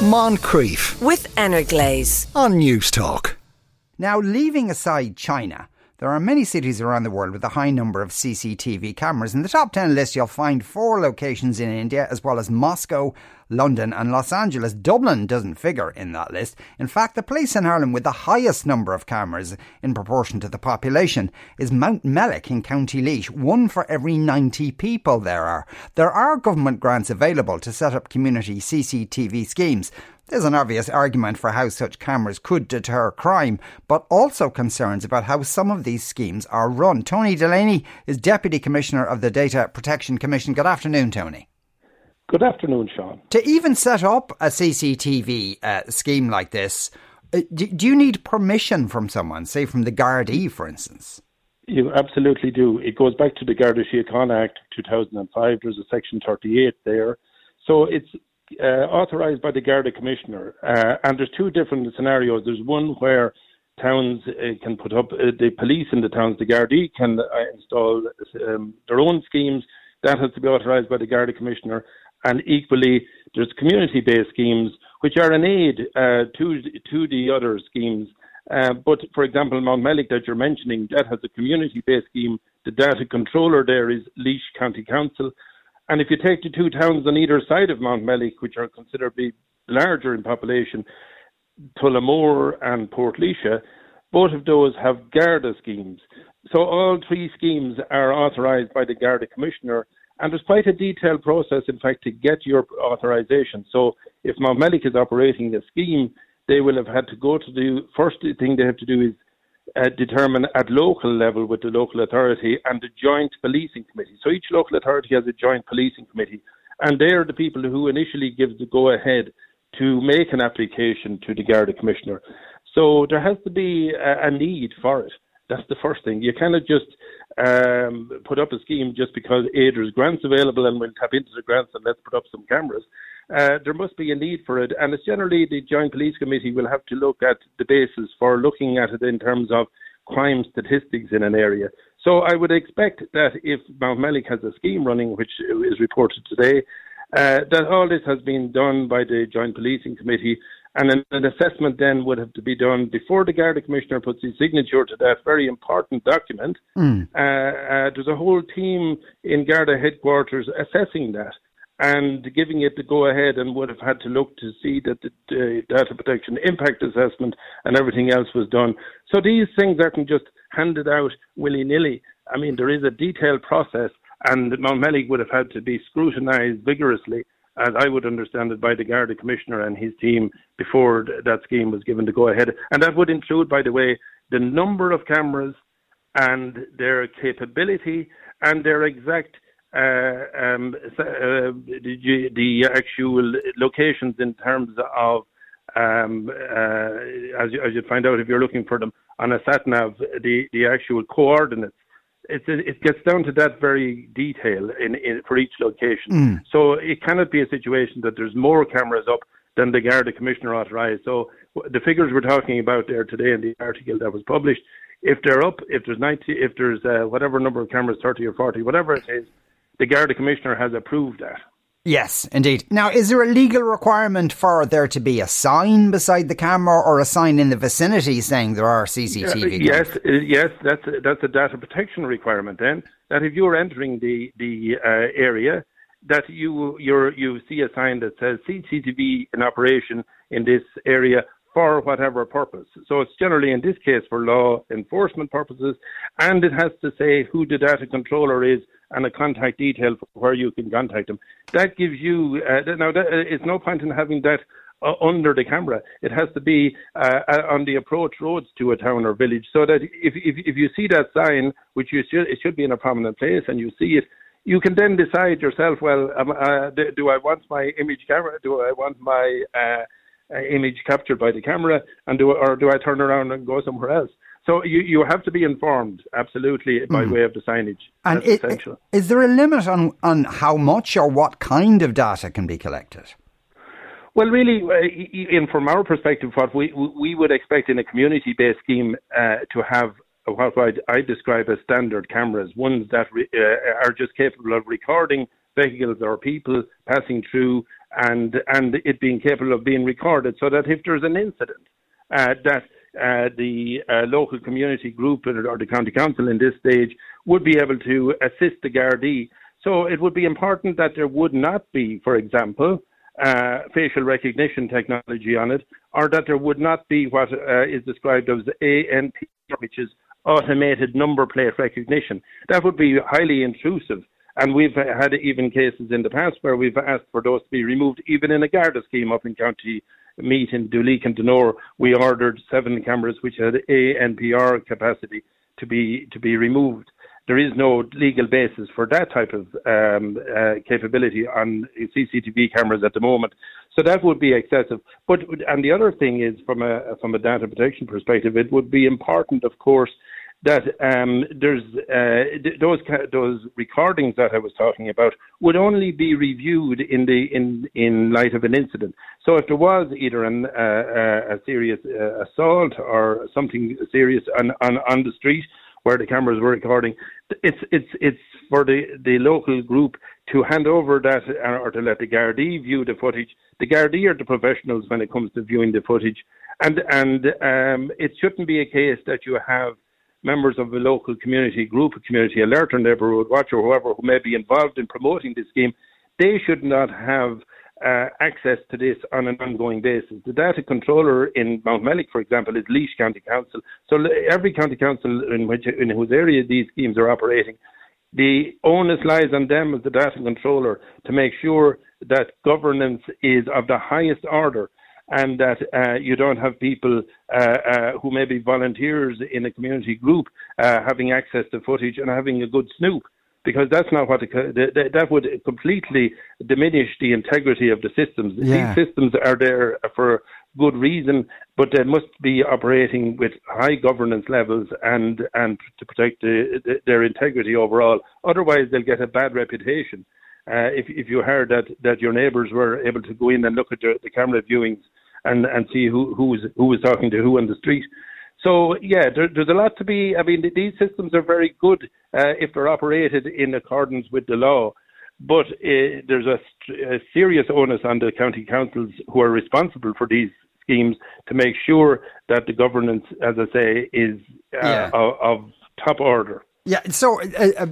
Moncrieff with Energlaze. on Newstalk. Now, leaving aside China, there are many cities around the world with a high number of CCTV cameras. In the top 10 list, you'll find four locations in India, as well as Moscow, London, and Los Angeles. Dublin doesn't figure in that list. In fact, the place in Ireland with the highest number of cameras in proportion to the population is Mountmellick in County Laois, one for every 90 people there are. There are government grants available to set up community CCTV schemes. There's an obvious argument for how such cameras could deter crime, but also concerns about how some of these schemes are run. Tony Delaney is Deputy Commissioner of the Data Protection Commission. Good afternoon, Tony. Good afternoon, Sean. To even set up a CCTV uh, scheme like this, uh, do, do you need permission from someone, say from the Gardaí, for instance? You absolutely do. It goes back to the Garda Síochána Act 2005. There's a section 38 there. So it's uh, authorised by the Garda Commissioner. Uh, and there's two different scenarios. There's one where towns uh, can put up, uh, the police in the towns, the Gardaí can uh, install um, their own schemes. That has to be authorised by the Garda Commissioner. And equally, there's community-based schemes which are an aid uh, to to the other schemes. But for example, Mountmellick that you're mentioning, that has a community-based scheme. The data controller there is Laois County Council. And if you take the two towns on either side of Mountmellick, which are considerably larger in population, Tullamore and Port both of those have Garda schemes. So all three schemes are authorised by the Garda Commissioner, and there's quite a detailed process, in fact, to get your authorisation. So if Mountmellick is operating a scheme, they will have had to go to the first thing they have to do is uh, determine at local level with the local authority and the joint policing committee. So each local authority has a joint policing committee, and they are the people who initially give the go ahead to make an application to the Garda Commissioner. So there has to be a, a need for it. That's the first thing. You cannot just um, put up a scheme just because A, there's grants available and we'll tap into the grants and let's put up some cameras. Uh, there must be a need for it, and it's generally the Joint Police Committee will have to look at the basis for looking at it in terms of crime statistics in an area. So I would expect that if Mountmellick has a scheme running, which is reported today, uh, that all this has been done by the Joint Policing Committee, and an, an, assessment then would have to be done before the Garda Commissioner puts his signature to that very important document. Mm. Uh, uh, there's a whole team in Garda headquarters assessing that and giving it the go ahead and would have had to look to see that the uh, data protection impact assessment and everything else was done. So these things aren't just handed out willy nilly. I mean, there is a detailed process, and Mountmellick would have had to be scrutinised vigorously, as I would understand it, by the Garda Commissioner and his team before that scheme was given the go ahead. And that would include, by the way, the number of cameras and their capability and their exact um, uh, the, the, actual locations in terms of, um, uh, as, you, as you find out if you're looking for them on a sat nav, the, the actual coordinates. It's, it gets down to that very detail in, in for each location. Mm. So it cannot be a situation that there's more cameras up than the Garda Commissioner authorised. So the figures we're talking about there today in the article that was published, if they're up, if there's 90, if there's uh, whatever number of cameras, 30 or 40, whatever it is, the Garda Commissioner has approved that. Yes, indeed. Now, is there a legal requirement for there to be a sign beside the camera or a sign in the vicinity saying there are CCTV? Uh, yes, uh, yes, that's a, that's a data protection requirement. Then that if you're entering the the uh, area, that you you you see a sign that says CCTV in operation in this area for whatever purpose. So it's generally in this case for law enforcement purposes, and it has to say who the data controller is and a contact detail for where you can contact them. That gives you uh, now. That, uh, it's no point in having that uh, under the camera. It has to be uh, uh, on the approach roads to a town or village, so that if if, if you see that sign, which you should, it should be in a prominent place, and you see it. You can then decide yourself. Well, um, uh, do I want my image camera? Do I want my image captured by the camera, and do or do I turn around and go somewhere else? So you, you have to be informed, absolutely, by mm. way of the signage. And That's it, essential. Is there a limit on, on how much or what kind of data can be collected? Well, really, uh, in, from our perspective, what we, we would expect in a community-based scheme uh, to have what I, I describe as standard cameras, ones that re, uh, are just capable of recording vehicles or people passing through, and and it being capable of being recorded, so that if there's an incident, uh, that uh, the uh, local community group or the county council in this stage would be able to assist the Gardaí. So it would be important that there would not be, for example, uh, facial recognition technology on it, or that there would not be what uh, is described as ANPR, which is automated number plate recognition. That would be highly intrusive. And we've had even cases in the past where we've asked for those to be removed, even in a Garda scheme up in County Meath in Duleek and Donore. We ordered seven cameras which had ANPR capacity to be to be removed there is no legal basis for that type of um, uh, capability on CCTV cameras at the moment. So that would be excessive. But and the other thing is, from a from a data protection perspective, it would be important, of course, that um, there's uh, those those recordings that I was talking about would only be reviewed in the in in light of an incident. So if there was either an, uh, uh a serious uh, assault or something serious on, on on the street where the cameras were recording. It's it's it's for the, the local group to hand over that uh, or to let the Gardaí view the footage. The Gardaí are the professionals when it comes to viewing the footage, and and um, it shouldn't be a case that you have members of a local community group, a community alert or neighbourhood watch or whoever who may be involved in promoting this scheme. They should not have uh, access to this on an ongoing basis. The data controller in Mountmellick, for example, is Laois County Council. So every county council in which in whose area these schemes are operating, the onus lies on them as the data controller to make sure that governance is of the highest order and that uh, you don't have people uh, uh, who may be volunteers in a community group uh, having access to footage and having a good snoop because that's not what the, that would completely diminish the integrity of the systems. Yeah. These systems are there for good reason, but they must be operating with high governance levels and and to protect the, the, their integrity overall. Otherwise, they'll get a bad reputation. Uh, if if you heard that that your neighbours were able to go in and look at the, the camera viewings and and see who who was who was talking to who on the street. So yeah, there, there's a lot to be. I mean, these systems are very good uh, if they're operated in accordance with the law, but uh, there's a, a, serious onus on the county councils who are responsible for these schemes to make sure that the governance, as I say, is uh, yeah. of, of, top order. Yeah. So uh, uh,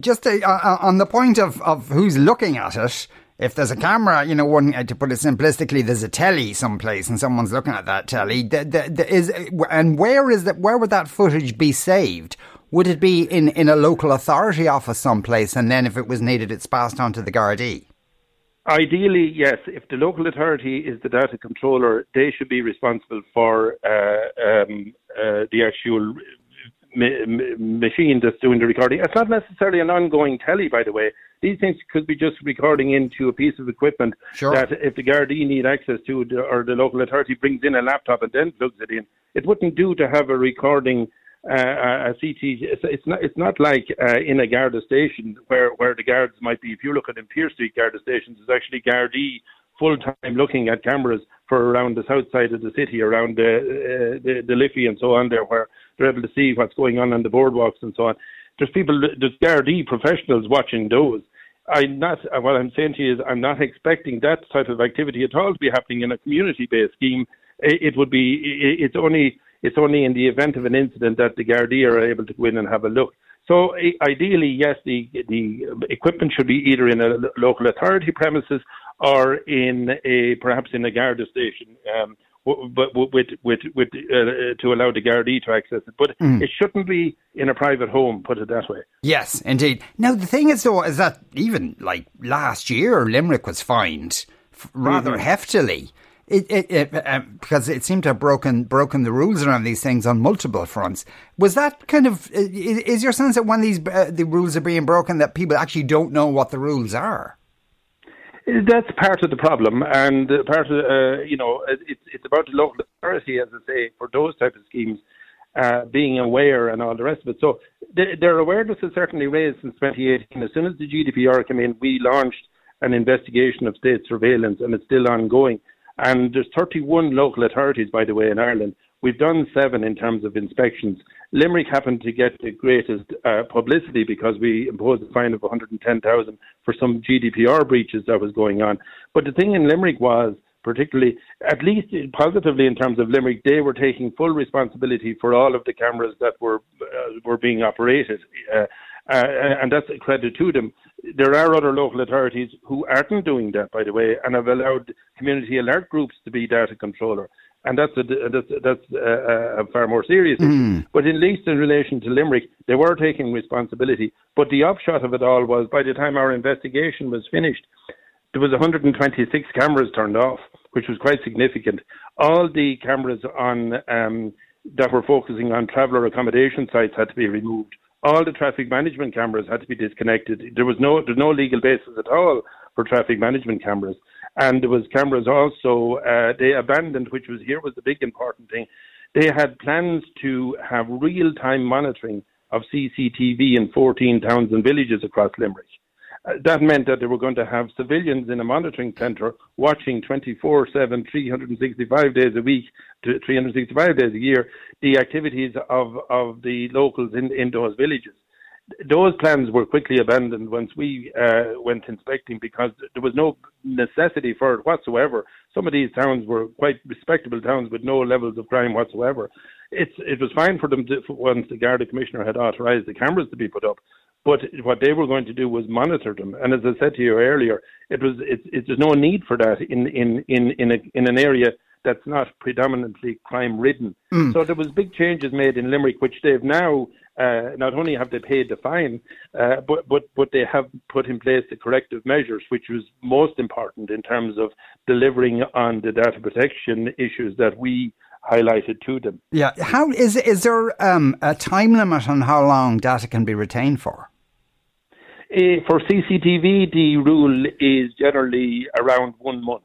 just uh, on the point of, of who's looking at it if there's a camera, you know, one to put it simplistically, there's a telly someplace and someone's looking at that telly. The, the, the, is and where is that? Where would that footage be saved? Would it be in, in a local authority office someplace, and then if it was needed, it's passed on to the Gardaí? Ideally, yes. If the local authority is the data controller, they should be responsible for uh, um, uh, the actual machine that's doing the recording. It's not necessarily an ongoing telly, by the way. These things could be just recording into a piece of equipment sure. that if the Gardaí need access to, or the local authority brings in a laptop and then plugs it in, it wouldn't do to have a recording uh, a CT. It's, it's, not. It's not like uh, in a Garda station where where the guards might be. If you look at in Pearse Street Garda stations, there's actually Gardaí full time looking at cameras for around the south side of the city, around the uh, the, the Liffey and so on there, where they're able to see what's going on on the boardwalks and so on. There's people, there's Gardaí professionals watching those. I'm not. What I'm saying to you is, I'm not expecting that type of activity at all to be happening in a community-based scheme. It, would be. It's only. It's only in the event of an incident that the Gardaí are able to go in and have a look. So ideally, yes, the the equipment should be either in a local authority premises or in a perhaps in a Garda station. Um, but with with with uh, to allow the Gardaí to access it. But mm. it shouldn't be in a private home. Put it that way. Yes, indeed. Now the thing is, though, is that even like last year, Limerick was fined rather mm-hmm. heftily. It, it, it uh, because it seemed to have broken broken the rules around these things on multiple fronts. Was that kind of is, is your sense that when these uh, the rules are being broken, that people actually don't know what the rules are? That's part of the problem, and part of uh, you know it's it's about the local authority, as I say, for those type of schemes, uh, being aware and all the rest of it. So the, their awareness has certainly raised since 2018. As soon as the GDPR came in, we launched an investigation of state surveillance, and it's still ongoing. And there's 31 local authorities, by the way, in Ireland We've done seven in terms of inspections. Limerick happened to get the greatest uh, publicity because we imposed a fine of 110,000 for some GDPR breaches that was going on. But the thing in Limerick was, particularly, at least positively in terms of Limerick, they were taking full responsibility for all of the cameras that were uh, were being operated, uh, uh, and that's a credit to them. There are other local authorities who aren't doing that, by the way, and have allowed community alert groups to be data controller and that's a that's, that's a, a far more serious issue. Mm. But at least in relation to Limerick, they were taking responsibility. But the upshot of it all was, by the time our investigation was finished, there was 126 cameras turned off, which was quite significant. All the cameras on um, that were focusing on traveller accommodation sites had to be removed. All the traffic management cameras had to be disconnected. There was no there was no legal basis at all for traffic management cameras. And there was cameras also uh, they abandoned, which was here was the big important thing. They had plans to have real time monitoring of CCTV in 14 towns and villages across Limerick. Uh, that meant that they were going to have civilians in a monitoring centre watching 24 7, 365 days a week, 365 days a year, the activities of, of the locals in, in those villages those plans were quickly abandoned once we uh, went inspecting because there was no necessity for it whatsoever. Some of these towns were quite respectable towns with no levels of crime whatsoever. It's, it was fine for them to, once the Garda Commissioner had authorised the cameras to be put up, but what they were going to do was monitor them. And as I said to you earlier, it was it, it, there's no need for that in in in in, a, in an area that's not predominantly crime ridden. Mm. So there was big changes made in Limerick, which they've now uh, not only have they paid the fine, uh, but but but they have put in place the corrective measures, which was most important in terms of delivering on the data protection issues that we highlighted to them. Yeah, how is is there um, a time limit on how long data can be retained for? Uh, for CCTV, the rule is generally around one month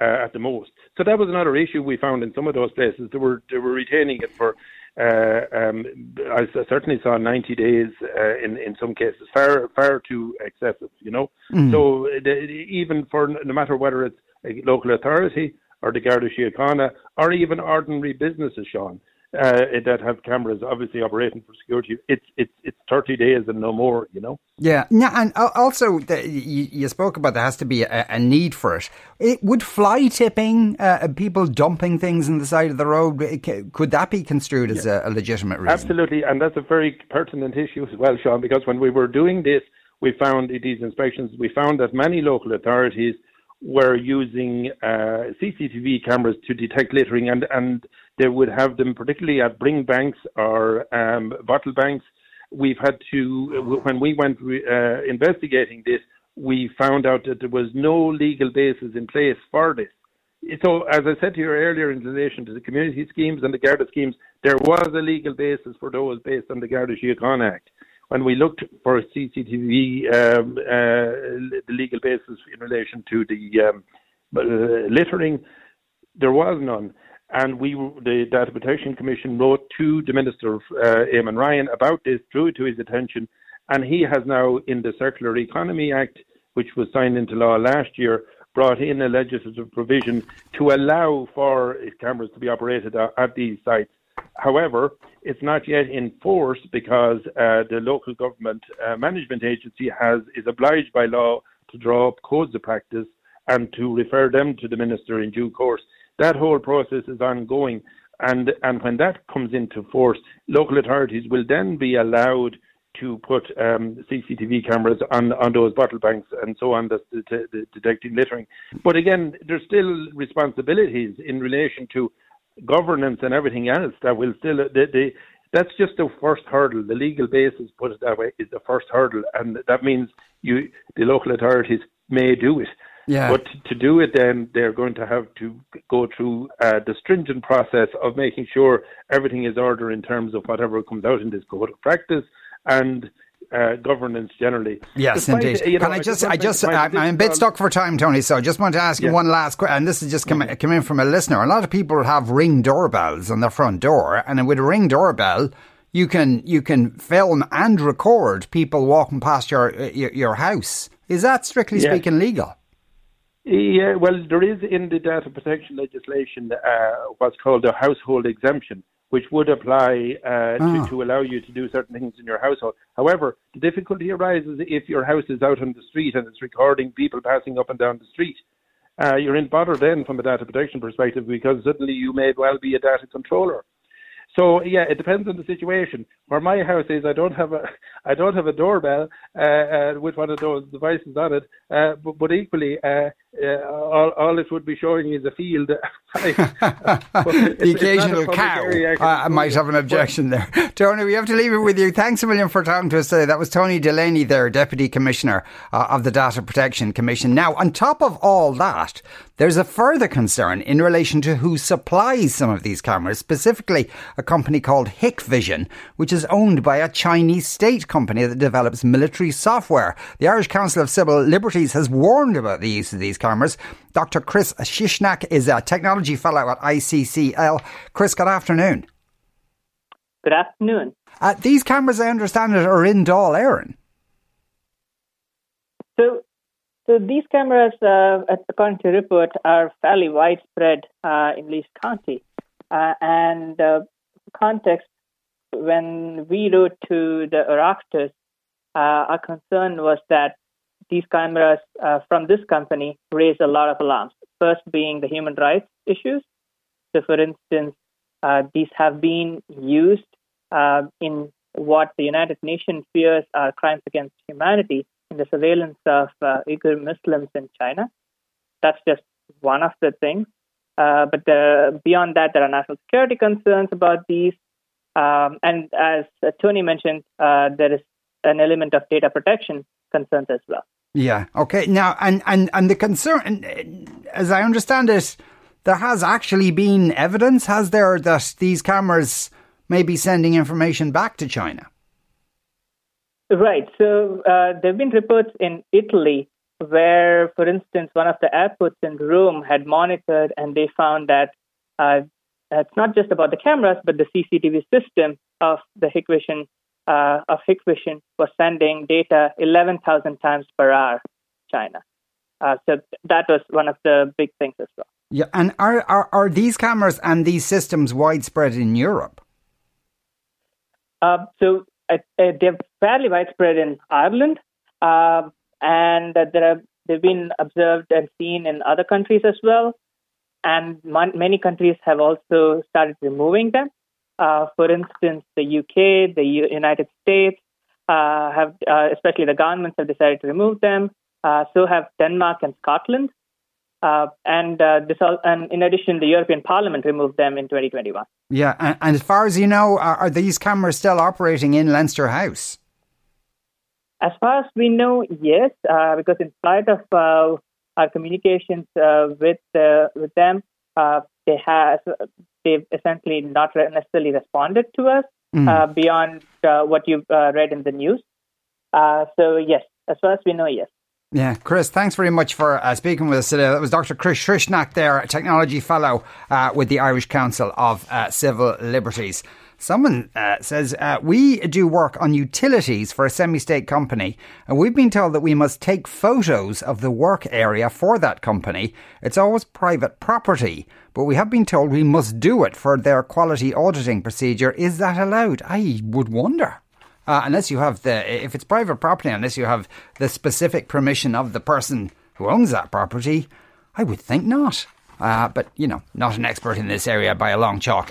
uh, at the most. So that was another issue we found in some of those places. They were they were retaining it for. Uh, um, I certainly saw 90 days uh, in in some cases, far far too excessive. You know, mm. so the, even for no matter whether it's a local authority or the Garda Síochána or even ordinary businesses, Sean, uh, that have cameras obviously operating for security. It's it's it's thirty days and no more. You know. Yeah, yeah, and also the, you, you, spoke about there has to be a, a need for it. it would fly tipping, uh, people dumping things in the side of the road, could that be construed as yeah. a, a legitimate reason? Absolutely, and that's a very pertinent issue as well, Sean. Because when we were doing this, we found these inspections, we found that many local authorities were using uh, CCTV cameras to detect littering, and, and they would have them particularly at bring banks or um, bottle banks. We've had to, when we went uh, investigating this, we found out that there was no legal basis in place for this. So, as I said to you earlier, in relation to the community schemes and the Garda schemes, there was a legal basis for those based on the Garda Síochána Act when we looked for CCTV, um, uh, the legal basis in relation to the um, uh, littering, there was none. And we, the Data Protection Commission, wrote to the Minister, uh, Eamon Ryan, about this, drew it to his attention, and he has now, in the Circular Economy Act, which was signed into law last year, brought in a legislative provision to allow for cameras to be operated at, at these sites. However, it's not yet in force because uh, the local government uh, management agency has is obliged by law to draw up codes of practice and to refer them to the minister in due course. That whole process is ongoing, and and when that comes into force, local authorities will then be allowed to put um, CCTV cameras on, on those bottle banks and so on, that's detecting littering. But again, there's still responsibilities in relation to governance and everything else that will still they, they, that's just the first hurdle. The legal basis, put it that way, is the first hurdle, and that means you the local authorities may do it. Yeah. But to do it, then they're going to have to go through uh, the stringent process of making sure everything is order in terms of whatever comes out in this code of practice, and uh, governance generally. Yes, Despite, indeed. You know, Can I just, I just, I am a bit stuck for time, Tony. So I just want to ask you one last question. And this is just come, mm-hmm. come in from a listener. A lot of people have ring doorbells on their front door, and with a ring doorbell, you can you can film and record people walking past your your, your house. Is that strictly speaking legal? Yeah, well, there is in the data protection legislation uh, what's called a household exemption, which would apply uh, to, ah. to, allow you to do certain things in your household. However, the difficulty arises if your house is out on the street and it's recording people passing up and down the street. Uh, you're in bother then from a data protection perspective because suddenly you may well be a data controller. So yeah, it depends on the situation. Where my house is, I don't have a I don't have a doorbell uh, uh, with one of those devices on it. Uh, but, but equally, uh, uh, all, all it would be showing is a field. the occasional cow. I might have an objection there. Tony, we have to leave it with you. Thanks a million for talking to us today. That was Tony Delaney there, Deputy Commissioner uh, of the Data Protection Commission. Now, on top of all that, there's a further concern in relation to who supplies some of these cameras, specifically a company called Hikvision, which is owned by a Chinese state company that develops military software. The Irish Council of Civil Liberties has warned about the use of these cameras. Dr. Kris Shrishak is a technology fellow at ICCL. Kris, good afternoon. Good afternoon. Uh, these cameras, I understand it, are in Dáil Éireann. So so these cameras, uh, according to report, are fairly widespread uh, in Laois County. Uh, and uh, context, when we wrote to the Oireachtas, uh, our concern was that these cameras uh, from this company raise a lot of alarms. First being the human rights issues. So, for instance, uh, these have been used in what the United Nations fears are crimes against humanity in the surveillance of uh, Uyghur Muslims in China. That's just one of the things. Uh, but the, beyond that, there are national security concerns about these. Um, and as uh, Tony mentioned, uh, there is an element of data protection concerns as well. Yeah. Okay. Now, and and and the concern, as I understand it, there has actually been evidence, has there, that these cameras may be sending information back to China? Right. So uh, there have been reports in Italy where, for instance, one of the airports in Rome had monitored and they found that uh, it's not just about the cameras, but the CCTV system of the Hikvision uh, of Hikvision was sending data 11,000 times per hour China. Uh, so that was one of the big things as well. Yeah, and are, are, are these cameras and these systems widespread in Europe? Uh, so uh, they're fairly widespread in Ireland, uh, and there have they've been observed and seen in other countries as well. And many countries have also started removing them. Uh, for instance, the UK, the U- United States uh, have, uh, especially the governments, have decided to remove them. Uh, so have Denmark and Scotland. Uh, and uh, this, all, and in addition, the European Parliament removed them in 2021. Yeah, and, and as far as you know, are, are, these cameras still operating in Leinster House? As far as we know, yes, uh, because in spite of uh, our communications uh, with with them, uh, they have they've essentially not necessarily responded to us mm. beyond what you've read in the news. so yes, as far as we know, yes. Yeah, Kris, thanks very much for uh, speaking with us today. That was Dr. Kris Shrishak there, a Technology Fellow uh, with the Irish Council of uh, Civil Liberties. Someone uh, says, uh, We do work on utilities for a semi state company, and we've been told that we must take photos of the work area for that company. It's always private property, but we have been told we must do it for their quality auditing procedure. Is that allowed? I would wonder uh, unless you have the, if it's private property, unless you have the specific permission of the person who owns that property, I would think not. Uh, but, you know, not an expert in this area by a long chalk.